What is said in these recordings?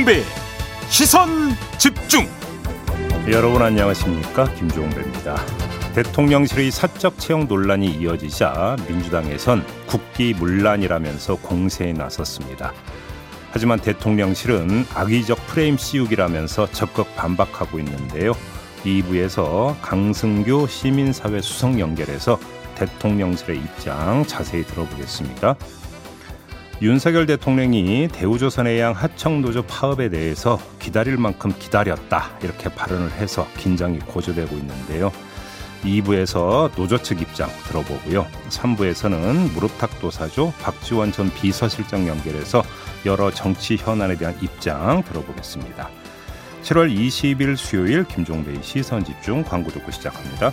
김종배 시선 집중 여러분 안녕하십니까 김종배입니다. 대통령실의 사적 채용 논란이 이어지자 민주당에선 국기문란이라면서 공세에 나섰습니다. 하지만 대통령실은 악의적 프레임 씌우기라면서 적극 반박하고 있는데요. 2부에서 강승규 시민사회 수석 연결해서 대통령실의 입장 자세히 들어보겠습니다. 윤석열 대통령이 대우조선해 양 하청노조 파업에 대해서 기다릴 만큼 기다렸다 이렇게 발언을 해서 긴장이 고조되고 있는데요. 2부에서 노조 측 입장 들어보고요. 3부에서는 무릎탁도사조 박지원 전 비서실장 연결해서 여러 정치 현안에 대한 입장 들어보겠습니다. 7월 20일 수요일 김종배의 시선 집중 광고 듣고 시작합니다.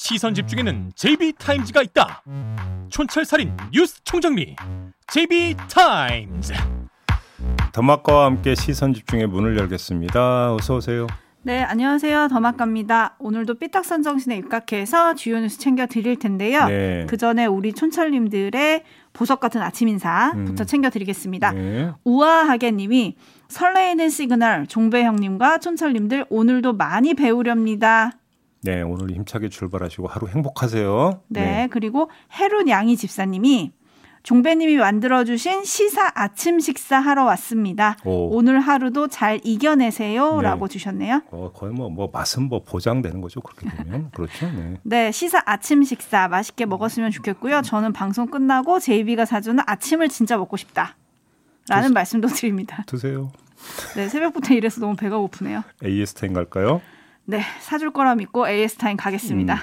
시선 집중에는 JB타임즈가 있다 촌철살인 뉴스 총정리 JB타임즈 더마카와 함께 시선 집중의 문을 열겠습니다. 어서 오세요. 네, 안녕하세요. 더마카입니다. 오늘도 삐딱선 정신에 입각해서 주요 뉴스 챙겨 드릴 텐데요. 네. 그 전에 우리 촌철님들의 보석 같은 아침 인사부터 음. 챙겨 드리겠습니다. 네. 우아하게 님이 설레이는 시그널 종배 형님과 촌철님들 오늘도 많이 배우렵니다. 네, 오늘 힘차게 출발하시고 하루 행복하세요. 네, 그리고 해룬 양이 집사님이 종배님이 만들어주신 시사 아침 식사 하러 왔습니다. 오. 오늘 하루도 잘 이겨내세요라고 네. 주셨네요. 어, 거의 뭐, 뭐 맛은 뭐 보장되는 거죠. 그렇게 되면 그렇죠. 네. 네, 시사 아침 식사 맛있게 먹었으면 좋겠고요. 저는 방송 끝나고 제이비가 사주는 아침을 진짜 먹고 싶다. 라는 좋습- 말씀도 드립니다. 드세요. 네, 새벽부터 일해서 너무 배가 고프네요. AS 타임 갈까요? 네, 사줄 거라 믿고 AS 타임 가겠습니다. 음.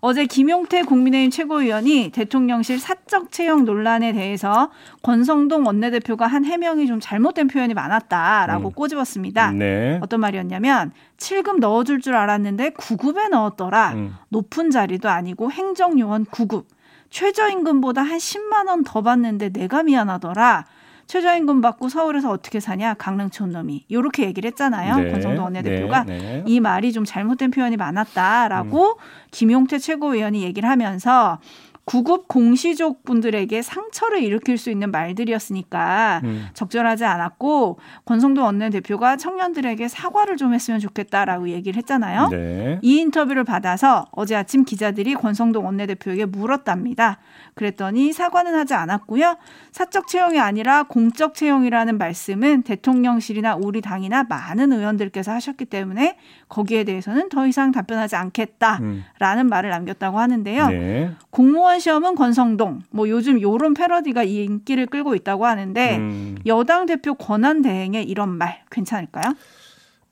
어제 김용태 국민의힘 최고위원이 대통령실 사적 채용 논란에 대해서 권성동 원내대표가 한 해명이 좀 잘못된 표현이 많았다라고 음. 꼬집었습니다. 네. 어떤 말이었냐면 7급 넣어줄 줄 알았는데 9급에 넣었더라. 음. 높은 자리도 아니고 행정요원 9급. 최저임금보다 한 10만 원 더 받는데 내가 미안하더라. 최저임금 받고 서울에서 어떻게 사냐 강릉 촌 놈이 이렇게 얘기를 했잖아요. 네. 권성동 원내대표가 네. 네. 이 말이 좀 잘못된 표현이 많았다라고 김용태 최고위원이 얘기를 하면서 구급 공시족 분들에게 상처를 일으킬 수 있는 말들이었으니까 음. 적절하지 않았고 권성동 원내대표가 청년들에게 사과를 좀 했으면 좋겠다라고 얘기를 했잖아요. 네. 이 인터뷰를 받아서 어제 아침 기자들이 권성동 원내대표에게 물었답니다. 그랬더니 사과는 하지 않았고요. 사적 채용이 아니라 공적 채용이라는 말씀은 대통령실이나 우리 당이나 많은 의원들께서 하셨기 때문에 거기에 대해서는 더 이상 답변하지 않겠다라는 음. 말을 남겼다고 하는데요. 네. 공무원 시험은 권성동. 뭐 요즘 요런 패러디가 이 인기를 끌고 있다고 하는데 음. 여당 대표 권한 대행에 이런 말 괜찮을까요?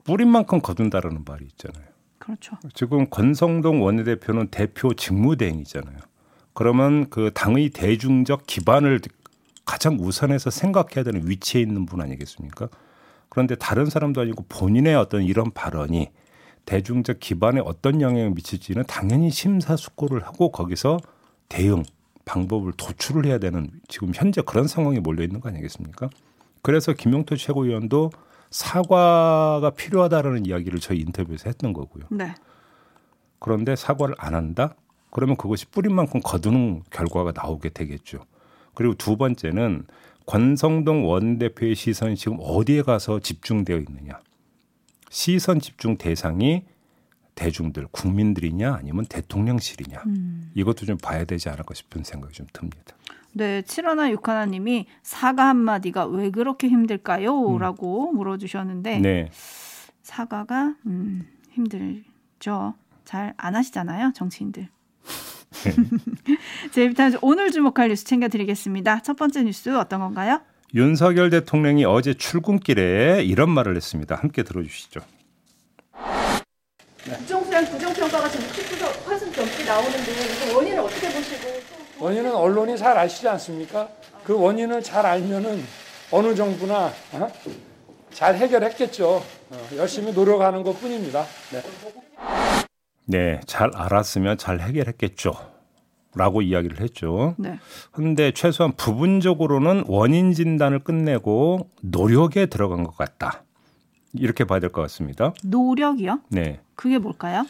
뿌린 만큼 거둔다라는 말이 있잖아요. 그렇죠. 지금 권성동 원내대표는 대표 직무대행이잖아요. 그러면 그 당의 대중적 기반을 가장 우선해서 생각해야 되는 위치에 있는 분 아니겠습니까? 그런데 다른 사람도 아니고 본인의 어떤 이런 발언이 대중적 기반에 어떤 영향을 미칠지는 당연히 심사숙고를 하고 거기서 대응 방법을 도출을 해야 되는 지금 현재 그런 상황에 몰려 있는 거 아니겠습니까? 그래서 김용태 최고위원도 사과가 필요하다라는 이야기를 저희 인터뷰에서 했던 거고요. 네. 그런데 사과를 안 한다? 그러면 그것이 뿌린 만큼 거두는 결과가 나오게 되겠죠. 그리고 두 번째는 권성동 원대표의 시선이 지금 어디에 가서 집중되어 있느냐. 시선 집중 대상이 대중들, 국민들이냐 아니면 대통령실이냐. 음. 이것도 좀 봐야 되지 않을까 싶은 생각이 좀 듭니다. 네, 7하나 6하나님이 사과 한 마디가 왜 그렇게 힘들까요? 라고 물어주셨는데, 네. 사과가, 음, 힘들죠. 잘 안 하시잖아요, 정치인들. 제이비타임즈 오늘 주목할 뉴스 챙겨드리겠습니다. 첫 번째 뉴스 어떤 건가요? 윤석열 대통령이 어제 출근길에 이런 말을 했습니다. 함께 들어주시죠. 부정수량 부정평가가 지금 10% 넘게 나오는데 이거 원인을 어떻게 보시고 원인은 언론이 잘 아시지 않습니까? 그 원인을 잘 알면은 어느 정부나 어? 잘 해결했겠죠. 어, 열심히 노력하는 것 뿐입니다. 네. 네, 잘 알았으면 잘 해결했겠죠. 라고 이야기를 했죠. 네. 근데 최소한 부분적으로는 원인 진단을 끝내고 노력에 들어간 것 같다. 이렇게 봐야 될 것 같습니다. 노력이요? 네. 그게 뭘까요?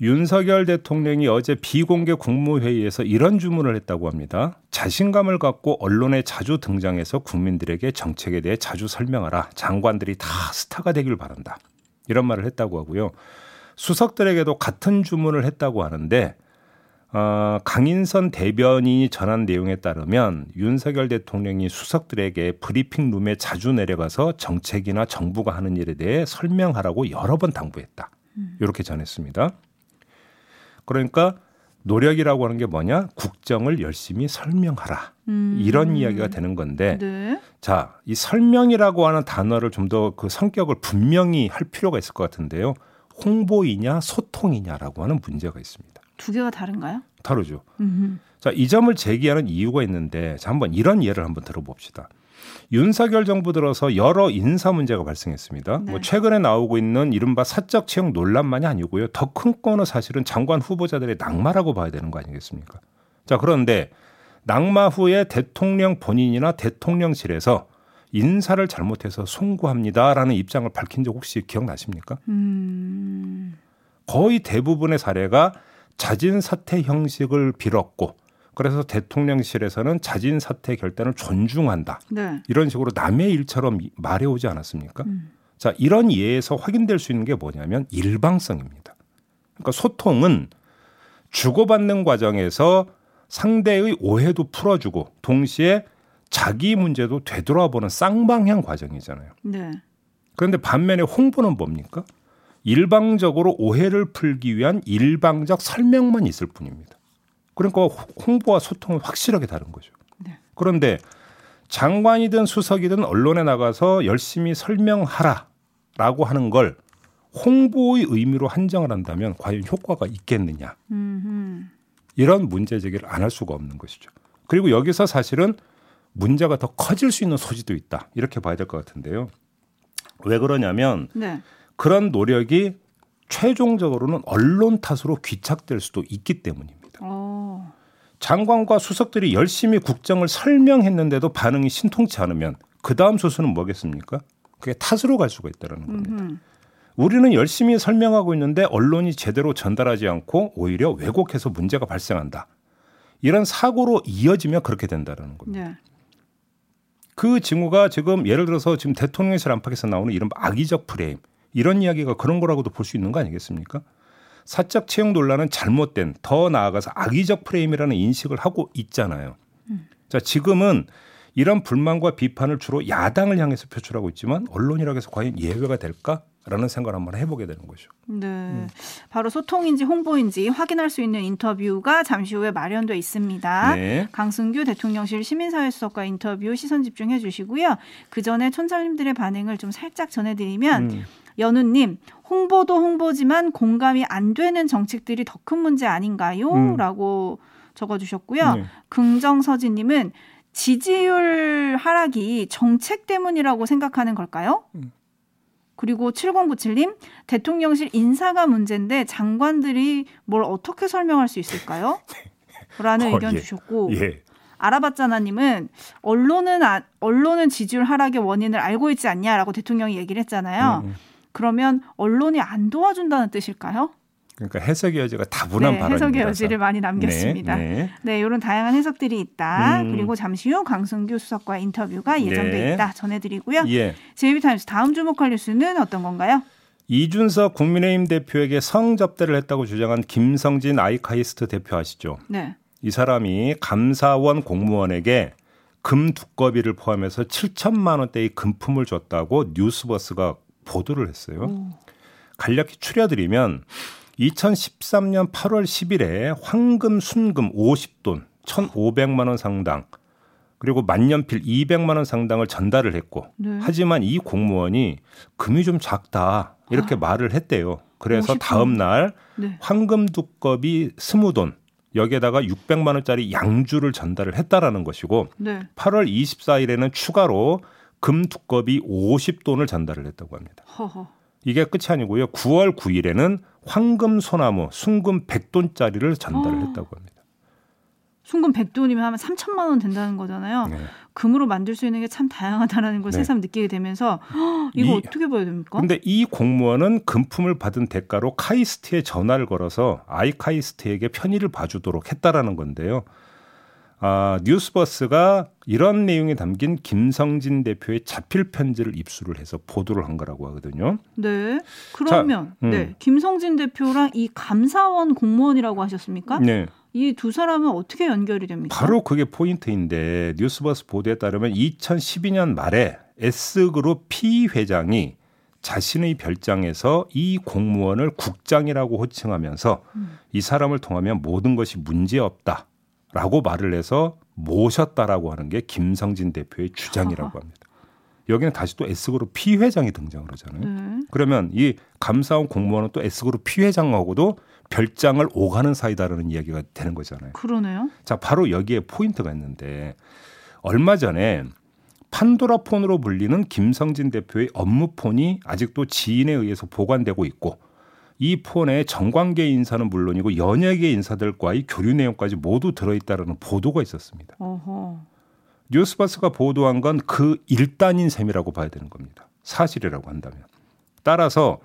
윤석열 대통령이 어제 비공개 국무회의에서 이런 주문을 했다고 합니다. 자신감을 갖고 언론에 자주 등장해서 국민들에게 정책에 대해 자주 설명하라. 장관들이 다 스타가 되길 바란다. 이런 말을 했다고 하고요. 수석들에게도 같은 주문을 했다고 하는데 어, 강인선 대변인이 전한 내용에 따르면 윤석열 대통령이 수석들에게 브리핑 룸에 자주 내려가서 정책이나 정부가 하는 일에 대해 설명하라고 여러 번 당부했다. 이렇게 전했습니다. 그러니까 노력이라고 하는 게 뭐냐? 국정을 열심히 설명하라. 음. 이런 이야기가 되는 건데 네. 자, 이 설명이라고 하는 단어를 좀 더 그 성격을 분명히 할 필요가 있을 것 같은데요. 홍보이냐 소통이냐라고 하는 문제가 있습니다. 두 개가 다른가요? 다르죠. 음. 자, 이 점을 제기하는 이유가 있는데 자, 한번 이런 예를 한번 들어봅시다. 윤석열 정부 들어서 여러 인사 문제가 발생했습니다. 네. 뭐 최근에 나오고 있는 이른바 사적 채용 논란만이 아니고요. 더 큰 건은 사실은 장관 후보자들의 낙마라고 봐야 되는 거 아니겠습니까? 자, 그런데 낙마 후에 대통령 본인이나 대통령실에서 인사를 잘못해서 송구합니다라는 입장을 밝힌 적 혹시 기억나십니까? 음. 거의 대부분의 사례가 자진 사퇴 형식을 빌었고 그래서 대통령실에서는 자진 사퇴 결단을 존중한다. 네. 이런 식으로 남의 일처럼 말해오지 않았습니까? 음. 자, 이런 예에서 확인될 수 있는 게 뭐냐면 일방성입니다. 그러니까 소통은 주고받는 과정에서 상대의 오해도 풀어주고 동시에 자기 문제도 되돌아보는 쌍방향 과정이잖아요. 네. 그런데 반면에 홍보는 뭡니까? 일방적으로 오해를 풀기 위한 일방적 설명만 있을 뿐입니다. 그러니까 홍보와 소통은 확실하게 다른 거죠. 네. 그런데 장관이든 수석이든 언론에 나가서 열심히 설명하라라고 하는 걸 홍보의 의미로 한정을 한다면 과연 효과가 있겠느냐? 음. 이런 문제 제기를 안 할 수가 없는 것이죠. 그리고 여기서 사실은 문제가 더 커질 수 있는 소지도 있다. 이렇게 봐야 될 것 같은데요. 왜 그러냐면 네. 그런 노력이 최종적으로는 언론 탓으로 귀착될 수도 있기 때문입니다. 어. 장관과 수석들이 열심히 국정을 설명했는데도 반응이 신통치 않으면 그 다음 수순은 뭐겠습니까? 그게 탓으로 갈 수가 있다는 겁니다. 음. 우리는 열심히 설명하고 있는데 언론이 제대로 전달하지 않고 오히려 왜곡해서 문제가 발생한다. 이런 사고로 이어지면 그렇게 된다는 겁니다. 네. 그 징후가 지금 예를 들어서 지금 대통령실 안팎에서 나오는 이런 악의적 프레임 이런 이야기가 그런 거라고도 볼 수 있는 거 아니겠습니까? 사적 채용 논란은 잘못된 더 나아가서 악의적 프레임이라는 인식을 하고 있잖아요. 자 지금은 이런 불만과 비판을 주로 야당을 향해서 표출하고 있지만 언론이라고 해서 과연 예외가 될까 라는 생각을 한번 해보게 되는 거죠. 네. 바로 소통인지 홍보인지 확인할 수 있는 인터뷰가 잠시 후에 마련돼 있습니다. 네. 강승규 대통령실 시민사회 수석과 인터뷰 시선 집중해 주시고요. 그 전에 촌철님들의 반응을 좀 살짝 전해드리면 음. 연우님 홍보도 홍보지만 공감이 안 되는 정책들이 더 큰 문제 아닌가요? 음. 라고 적어주셨고요. 네. 긍정서진님은 지지율 하락이 정책 때문이라고 생각하는 걸까요? 음. 그리고 7097님 대통령실 인사가 문제인데 장관들이 뭘 어떻게 설명할 수 있을까요? 라는 어, 의견 예. 주셨고 예. 알아봤잖아님은 언론은 아- 언론은 지지율 하락의 원인을 알고 있지 않냐라고 대통령이 얘기를 했잖아요. 음. 그러면 언론이 안 도와준다는 뜻일까요? 그러니까 해석의 여지가 다분한 네, 발언입니다. 해석의 여지를 많이 남겼습니다. 네, 네, 네. 이런 다양한 해석들이 있다. 음. 그리고 잠시 후 강승규 수석과 인터뷰가 예정돼 네. 있다 전해드리고요. 예. 제이비타임스 다음 주목할 뉴스는 어떤 건가요? 이준석 국민의힘 대표에게 성접대를 했다고 주장한 김성진 아이카이스트 대표 아시죠? 네. 이 사람이 감사원 공무원에게 금 두꺼비를 포함해서 7천만 원대의 금품을 줬다고 뉴스버스가 보도를 했어요. 오. 간략히 추려드리면 2013년 8월 10일에 황금 순금 50돈 1,500만 원 상당 그리고 만년필 200만 원 상당을 전달을 했고 네. 하지만 이 공무원이 금이 좀 작다 이렇게 말을 했대요. 그래서 50돈. 다음 날 네. 황금 두꺼비 20돈 여기에다가 600만 원짜리 양주를 전달을 했다라는 것이고 네. 8월 24일에는 추가로 금 두꺼비 50돈을 전달을 했다고 합니다. 허허. 이게 끝이 아니고요. 9월 9일에는 황금 소나무 순금 100돈짜리를 전달을 어. 했다고 합니다. 순금 100돈이면 하면 3천만 원 된다는 거잖아요. 네. 금으로 만들 수 있는 게 참 다양하다는 걸 네. 새삼 느끼게 되면서 헉, 이거 이- 어떻게 봐야 됩니까? 근데 이 공무원은 금품을 받은 대가로 카이스트에 전화를 걸어서 아이카이스트에게 편의를 봐주도록 했다라는 건데요. 아, 뉴스버스가 이런 내용이 담긴 김성진 대표의 자필 편지를 입수를 해서 보도를 한 거라고 하거든요. 네. 그러면 음. 네. 김성진 대표랑 이 감사원 공무원이라고 하셨습니까? 네. 이 두 사람은 어떻게 연결이 됩니까? 바로 그게 포인트인데 뉴스버스 보도에 따르면 2012년 말에 S그룹 P 회장이 자신의 별장에서 이 공무원을 국장이라고 호칭하면서 음. 이 사람을 통하면 모든 것이 문제 없다 라고 말을 해서 모셨다라고 하는 게 김성진 대표의 주장이라고 합니다. 여기는 다시 또 S그룹 P 회장이 등장을 하잖아요. 네. 그러면 이 감사원 공무원은 또 S그룹 P 회장하고도 별장을 오가는 사이다라는 이야기가 되는 거잖아요. 그러네요. 자, 바로 여기에 포인트가 있는데 얼마 전에 판도라 폰으로 불리는 김성진 대표의 업무 폰이 아직도 지인에 의해서 보관되고 있고 이 폰에 정관계 인사는 물론이고 연예계 인사들과의 교류 내용까지 모두 들어있다라는 보도가 있었습니다. 어허. 뉴스버스가 보도한 건 그 일단인 셈이라고 봐야 되는 겁니다. 사실이라고 한다면. 따라서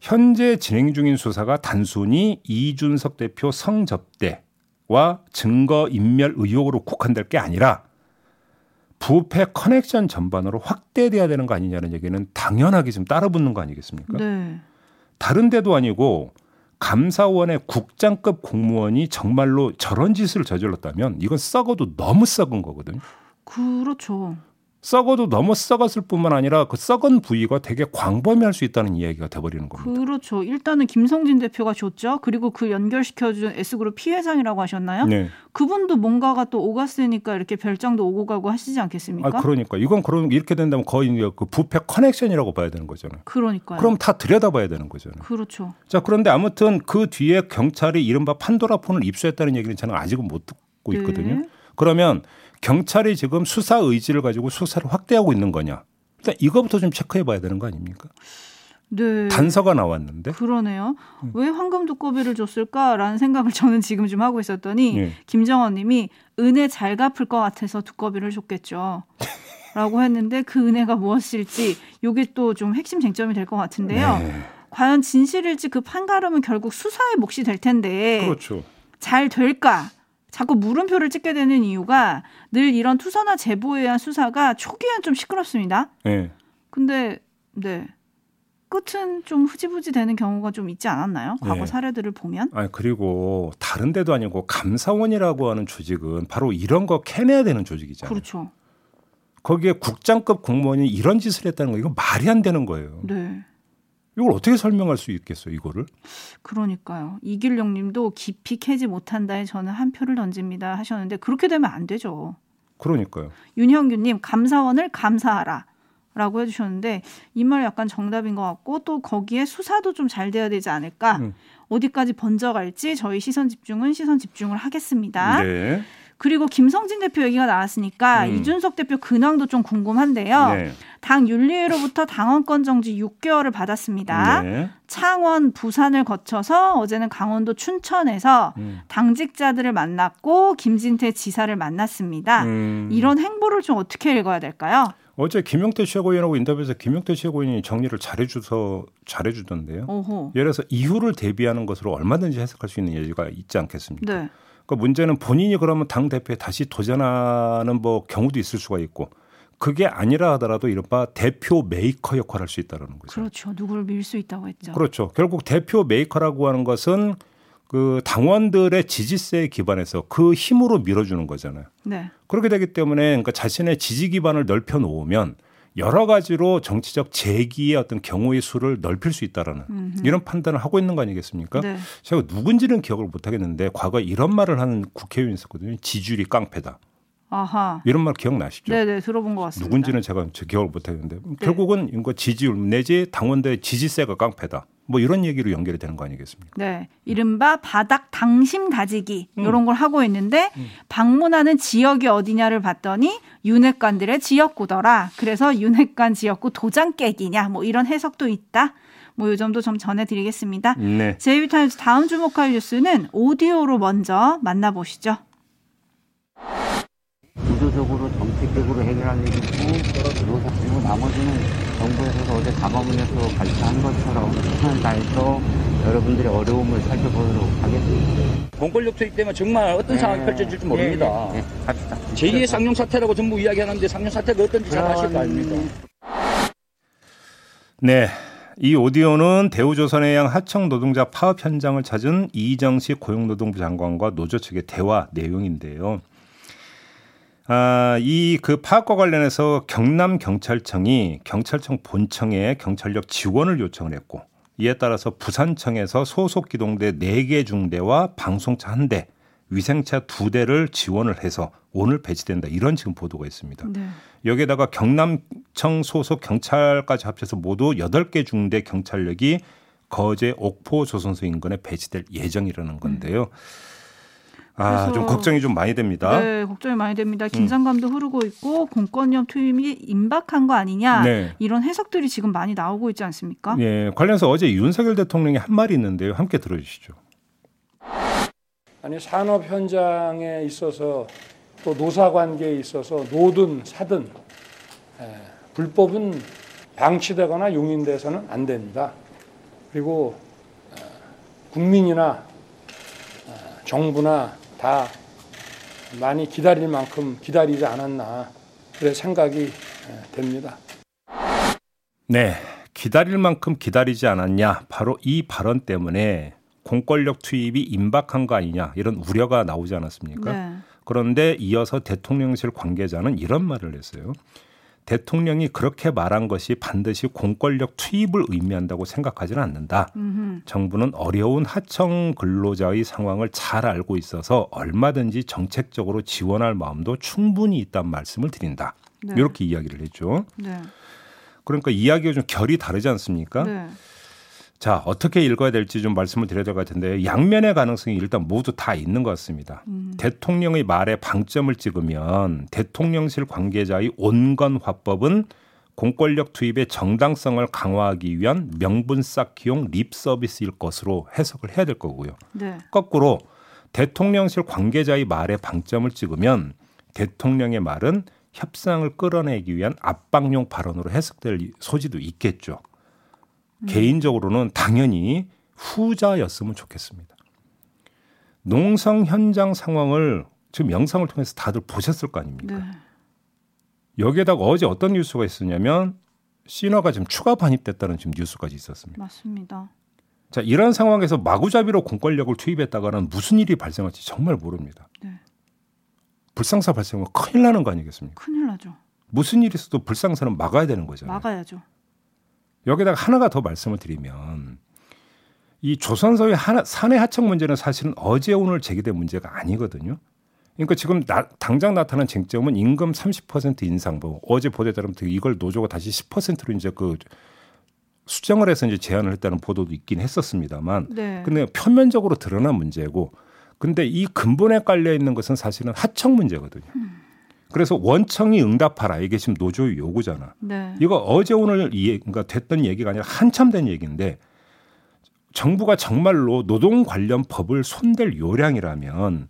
현재 진행 중인 수사가 단순히 이준석 대표 성접대와 증거 인멸 의혹으로 국한될 게 아니라 부패 커넥션 전반으로 확대돼야 되는 거 아니냐는 얘기는 당연하게 지금 따라붙는 거 아니겠습니까? 네. 다른 데도 아니고 감사원의 국장급 공무원이 정말로 저런 짓을 저질렀다면 이건 썩어도 너무 썩은 거거든요. 그렇죠. 썩어도 너무 썩었을 뿐만 아니라 그 썩은 부위가 되게 광범위할 수 있다는 이야기가 돼버리는 겁니다. 그렇죠. 일단은 김성진 대표가 줬죠. 그리고 그 연결시켜준 S그룹 피해장이라고 하셨나요? 네. 그분도 뭔가가 또 오갔으니까 이렇게 별장도 오고 가고 하시지 않겠습니까? 아 그러니까 이건 그런 이렇게 된다면 거의 그 부패 커넥션이라고 봐야 되는 거잖아요. 그러니까요. 그럼 다 들여다봐야 되는 거잖아요. 그렇죠. 자 그런데 아무튼 그 뒤에 경찰이 이른바 판도라 폰을 입수했다는 얘기는 저는 아직은 못 듣고 있거든요. 네. 그러면 경찰이 지금 수사 의지를 가지고 수사를 확대하고 있는 거냐? 일단 이거부터 좀 체크해 봐야 되는 거 아닙니까? 네. 단서가 나왔는데. 그러네요. 음. 왜 황금 두꺼비를 줬을까라는 생각을 저는 지금 좀 하고 있었더니 예. 김정원 님이 은혜 잘 갚을 것 같아서 두꺼비를 줬겠죠. 라고 했는데 그 은혜가 무엇일지 요게 또 좀 핵심 쟁점이 될 것 같은데요. 네. 과연 진실일지 그 판가름은 결국 수사의 몫이 될 텐데 그렇죠. 잘 될까? 자꾸 물음표를 찍게 되는 이유가 늘 이런 투서나 제보에 의한 수사가 초기엔 좀 시끄럽습니다. 네. 근데 네 끝은 좀 흐지부지 되는 경우가 좀 있지 않았나요? 과거 네. 사례들을 보면 아 그리고 다른 데도 아니고 감사원이라고 하는 조직은 바로 이런 거 캐내야 되는 조직이잖아요. 그렇죠. 거기에 국장급 공무원이 이런 짓을 했다는 거 이거 말이 안 되는 거예요. 네, 이걸 어떻게 설명할 수 있겠어요, 이거를? 그러니까요. 이길용님도 깊이 캐지 못한다에 저는 한 표를 던집니다 하셨는데 그렇게 되면 안 되죠. 그러니까요. 윤형규 님 감사원을 감사하라. 라고 해주셨는데 이 말 약간 정답인 것 같고 또 거기에 수사도 좀 잘 돼야 되지 않을까 음. 어디까지 번져갈지 저희 시선 집중은 시선 집중을 하겠습니다. 네. 그리고 김성진 대표 얘기가 나왔으니까 음. 이준석 대표 근황도 좀 궁금한데요. 네. 당 윤리위로부터 당원권 정지 6개월을 받았습니다. 네. 창원, 부산을 거쳐서 어제는 강원도 춘천에서 음. 당직자들을 만났고 김진태 지사를 만났습니다. 음. 이런 행보를 좀 어떻게 읽어야 될까요? 어제 김용태 최고위원하고 인터뷰에서 김용태 최고위원이 정리를 잘해줘서 잘해주던데요. 오호. 예를 들어서 이후를 대비하는 것으로 얼마든지 해석할 수 있는 여지가 있지 않겠습니까? 네. 그 문제는 본인이 그러면 당 대표에 다시 도전하는 뭐 경우도 있을 수가 있고 그게 아니라 하더라도 이른바 대표 메이커 역할을 할 수 있다는 거죠. 그렇죠. 누구를 밀 수 있다고 했죠. 그렇죠. 결국 대표 메이커라고 하는 것은 그 당원들의 지지세에 기반해서 그 힘으로 밀어주는 거잖아요. 네. 그렇게 되기 때문에 그러니까 자신의 지지 기반을 넓혀 놓으면 여러 가지로 정치적 재기의 어떤 경우의 수를 넓힐 수 있다라는 음흠. 이런 판단을 하고 있는 거 아니겠습니까? 네. 제가 누군지는 기억을 못 하겠는데 과거에 이런 말을 하는 국회의원이 있었거든요. 지지율이 깡패다. 아하. 이런 말 기억나시죠? 네네 들어본 것 같습니다. 누군지는 제가 제 기억을 못 하겠는데 결국은 이거 지지율 내지 당원들의 지지세가 깡패다. 뭐 이런 얘기로 연결이 되는 거 아니겠습니까? 네, 이른바 바닥 당심 다지기 음. 이런 걸 하고 있는데 방문하는 지역이 어디냐를 봤더니 윤핵관들의 지역구더라. 그래서 윤핵관 지역구 도장 깨기냐 뭐 이런 해석도 있다. 뭐 요 점도 좀 전해드리겠습니다. 네. 제이비타임즈 다음 주목할 뉴스는 오디오로 먼저 만나보시죠. 구조적으로 정책적으로 해결할 일이 있고 그리고 나머지는 정부에서 어제 담화문에서 발표한 것처럼 최선을 다해서 여러분들의 어려움을 살펴보도록 하겠습니다. 공권력 투입 때문에 정말 어떤 상황이 펼쳐질지 모릅니다. 네, 네, 갑시다. 제2의 쌍용 사태라고 전부 이야기하는데 쌍용 사태가 어떤지 잘 아실 거 아닙니까? 네. 이 오디오는 대우조선해 양 하청 노동자 파업 현장을 찾은 이정식 고용노동부 장관과 노조 측의 대화 내용인데요. 아, 이 그 파업과 관련해서 경남 경찰청이 경찰청 본청에 경찰력 지원을 요청을 했고 이에 따라서 부산청에서 소속 기동대 4개 중대와 방송차 1대, 위생차 2대를 지원을 해서 오늘 배치된다. 이런 지금 보도가 있습니다. 네. 여기에다가 경남청 소속 경찰까지 합쳐서 모두 8개 중대 경찰력이 거제 옥포 조선소 인근에 배치될 예정이라는 건데요. 아, 그래서- 좀 걱정이 좀 많이 됩니다. 네, 걱정이 많이 됩니다. 긴장감도 흐르고 있고 공권력 투입이 임박한 거 아니냐 네. 이런 해석들이 지금 많이 나오고 있지 않습니까? 예, 관련해서 어제 윤석열 대통령이 한 말이 있는데요. 함께 들어주시죠. 아니 산업 현장에 있어서 또 노사 관계에 있어서 노든 사든 에, 불법은 방치되거나 용인돼서는 안 됩니다. 그리고 어, 국민이나 어, 정부나 다 많이 기다릴 만큼 기다리지 않았나 그래 생각이 에, 됩니다. 네. 기다릴 만큼 기다리지 않았냐. 바로 이 발언 때문에 공권력 투입이 임박한 거 아니냐. 이런 우려가 나오지 않았습니까? 네. 그런데 이어서 대통령실 관계자는 이런 말을 했어요. 대통령이 그렇게 말한 것이 반드시 공권력 투입을 의미한다고 생각하지는 않는다. 음흠. 정부는 어려운 하청 근로자의 상황을 잘 알고 있어서 얼마든지 정책적으로 지원할 마음도 충분히 있다는 말씀을 드린다. 네. 이렇게 이야기를 했죠. 네. 그러니까 이야기가 좀 결이 다르지 않습니까? 네. 자, 어떻게 읽어야 될지 좀 말씀을 드려야 될 것 같은데 양면의 가능성이 일단 모두 다 있는 것 같습니다. 음. 대통령의 말에 방점을 찍으면 대통령실 관계자의 온건 화법은 공권력 투입의 정당성을 강화하기 위한 명분 쌓기용 립 서비스일 것으로 해석을 해야 될 거고요. 네. 거꾸로 대통령실 관계자의 말에 방점을 찍으면 대통령의 말은 협상을 끌어내기 위한 압박용 발언으로 해석될 소지도 있겠죠. 개인적으로는 당연히 후자였으면 좋겠습니다. 농성 현장 상황을 지금 영상을 통해서 다들 보셨을 거 아닙니까? 네. 여기에다가 어제 어떤 뉴스가 있었냐면 신화가 지금 추가 반입됐다는 지금 뉴스까지 있었습니다. 맞습니다. 자, 이런 상황에서 마구잡이로 공권력을 투입했다가는 무슨 일이 발생할지 정말 모릅니다. 네. 불상사 발생하면 큰일 나는 거 아니겠습니까? 큰일 나죠. 무슨 일이 있어도 불상사는 막아야 되는 거잖아요. 막아야죠. 여기다가 하나가 더 말씀을 드리면 이 조선소의 하나, 사내 하청 문제는 사실은 어제 오늘 제기된 문제가 아니거든요. 그러니까 지금 나, 당장 나타난 쟁점은 임금 30% 인상, 뭐 어제 보도에 따르면 이걸 노조가 다시 10%로 이제 그 수정을 해서 이제 제안을 했다는 보도도 있긴 했었습니다만, 네. 근데 표면적으로 드러난 문제고, 근데 이 근본에 깔려 있는 것은 사실은 하청 문제거든요. 그래서 원청이 응답하라 이게 지금 노조의 요구잖아. 네. 이거 어제 오늘 이 그러니까 됐던 얘기가 아니라 한참 된 얘기인데 정부가 정말로 노동 관련 법을 손댈 요량이라면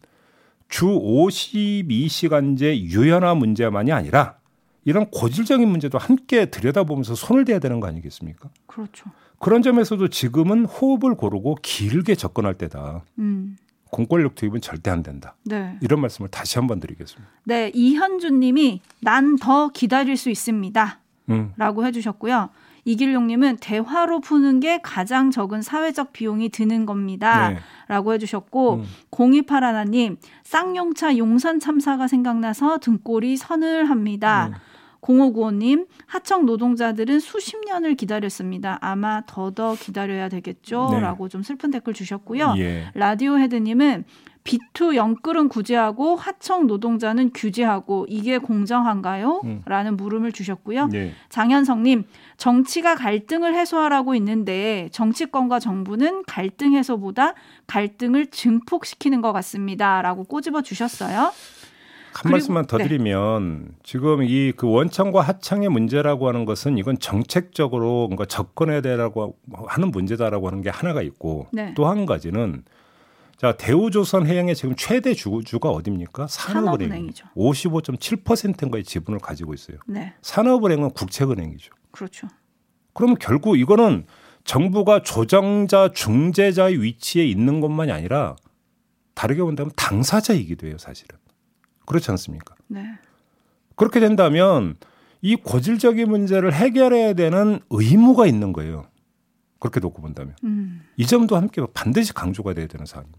주 52시간제 유연화 문제만이 아니라 이런 고질적인 문제도 함께 들여다보면서 손을 대야 되는 거 아니겠습니까? 그렇죠. 그런 점에서도 지금은 호흡을 고르고 길게 접근할 때다. 음. 공권력 투입은 절대 안 된다. 네. 이런 말씀을 다시 한번 드리겠습니다. 네, 이현준 님이 난 더 기다릴 수 있습니다. 음. 라고 해주셨고요. 이길용님은 대화로 푸는 게 가장 적은 사회적 비용이 드는 겁니다. 네. 라고 해주셨고, 음. 0281님, 쌍용차 용산 참사가 생각나서 등골이 서늘합니다. 음. 0595님, 하청 노동자들은 수십 년을 기다렸습니다. 아마 더더 기다려야 되겠죠? 네. 라고 좀 슬픈 댓글 주셨고요. 예. 라디오 헤드님은 비투 영끌은 구제하고 하청 노동자는 규제하고 이게 공정한가요? 음. 라는 물음을 주셨고요. 예. 장현성님, 정치가 갈등을 해소하라고 있는데 정치권과 정부는 갈등 해소보다 갈등을 증폭시키는 것 같습니다. 라고 꼬집어 주셨어요. 한 말씀만 더 네. 드리면 지금 이 그 원청과 하청의 문제라고 하는 것은 이건 정책적으로 뭔가 접근해야 되라고 하는 문제다라고 하는 게 하나가 있고 네. 또한 가지는 자 대우조선 해양의 지금 최대 주주가 어디입니까? 산업은행. 산업은행이죠. 55.7%인가의 지분을 가지고 있어요. 네, 산업은행은 국책은행이죠. 그렇죠. 그러면 결국 이거는 정부가 조정자 중재자의 위치에 있는 것만이 아니라 다르게 본다면 당사자이기도 해요, 사실은. 그렇지 않습니까? 네, 그렇게 된다면 이 고질적인 문제를 해결해야 되는 의무가 있는 거예요. 그렇게 놓고 본다면 음. 이 점도 함께 반드시 강조가 돼야 되는 사안입니다.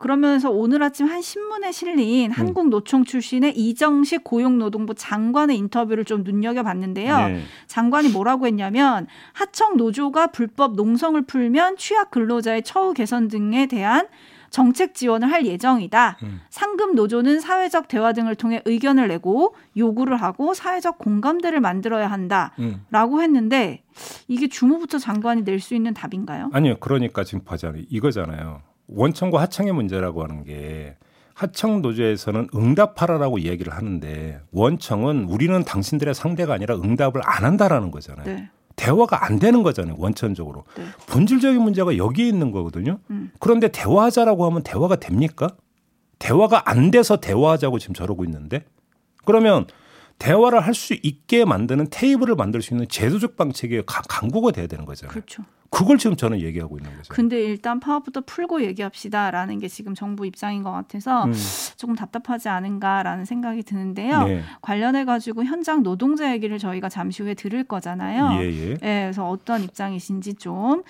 그러면서 오늘 아침 한 신문에 음. 실린 한국노총 출신의 이정식 고용노동부 장관의 인터뷰를 좀 눈여겨봤는데요. 네. 장관이 뭐라고 했냐면 하청 노조가 불법 농성을 풀면 취약 근로자의 처우 개선 등에 대한 정책 지원을 할 예정이다. 음. 상급 노조는 사회적 대화 등을 통해 의견을 내고 요구를 하고 사회적 공감대를 만들어야 한다. 음. 라고 했는데 이게 주무부처 장관이 낼 수 있는 답인가요? 아니요. 그러니까 지금 보자면 이거잖아요. 원청과 하청의 문제라고 하는 게 하청 노조에서는 응답하라라고 이야기를 하는데 원청은 우리는 당신들의 상대가 아니라 응답을 안 한다라는 거잖아요. 네. 대화가 안 되는 거잖아요. 원천적으로. 네. 본질적인 문제가 여기에 있는 거거든요. 음. 그런데 대화하자라고 하면 대화가 됩니까? 대화가 안 돼서 대화하자고 지금 저러고 있는데 그러면 대화를 할 수 있게 만드는 테이블을 만들 수 있는 제도적 방책이 가- 강구가 돼야 되는 거잖아요. 그렇죠. 그걸 지금 저는 얘기하고 있는 거죠. 근데 일단 파업부터 풀고 얘기합시다라는 게 지금 정부 입장인 것 같아서 음, 조금 답답하지 않은가라는 생각이 드는데요. 네. 관련해 가지고 현장 노동자 얘기를 저희가 잠시 후에 들을 거잖아요. 예, 예. 네, 그래서 어떤 입장이신지 좀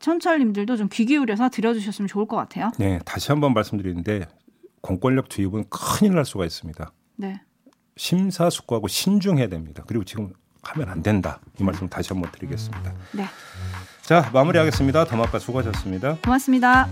천철님들도 좀 귀 기울여서 들어주셨으면 좋을 것 같아요. 네, 다시 한번 말씀드리는데 공권력 투입은 큰일 날 수가 있습니다. 네, 심사숙고하고 신중해야 됩니다. 그리고 지금 하면 안 된다. 이 말씀 다시 한번 드리겠습니다. 네, 자, 마무리하겠습니다. 더마카 수고하셨습니다. 고맙습니다.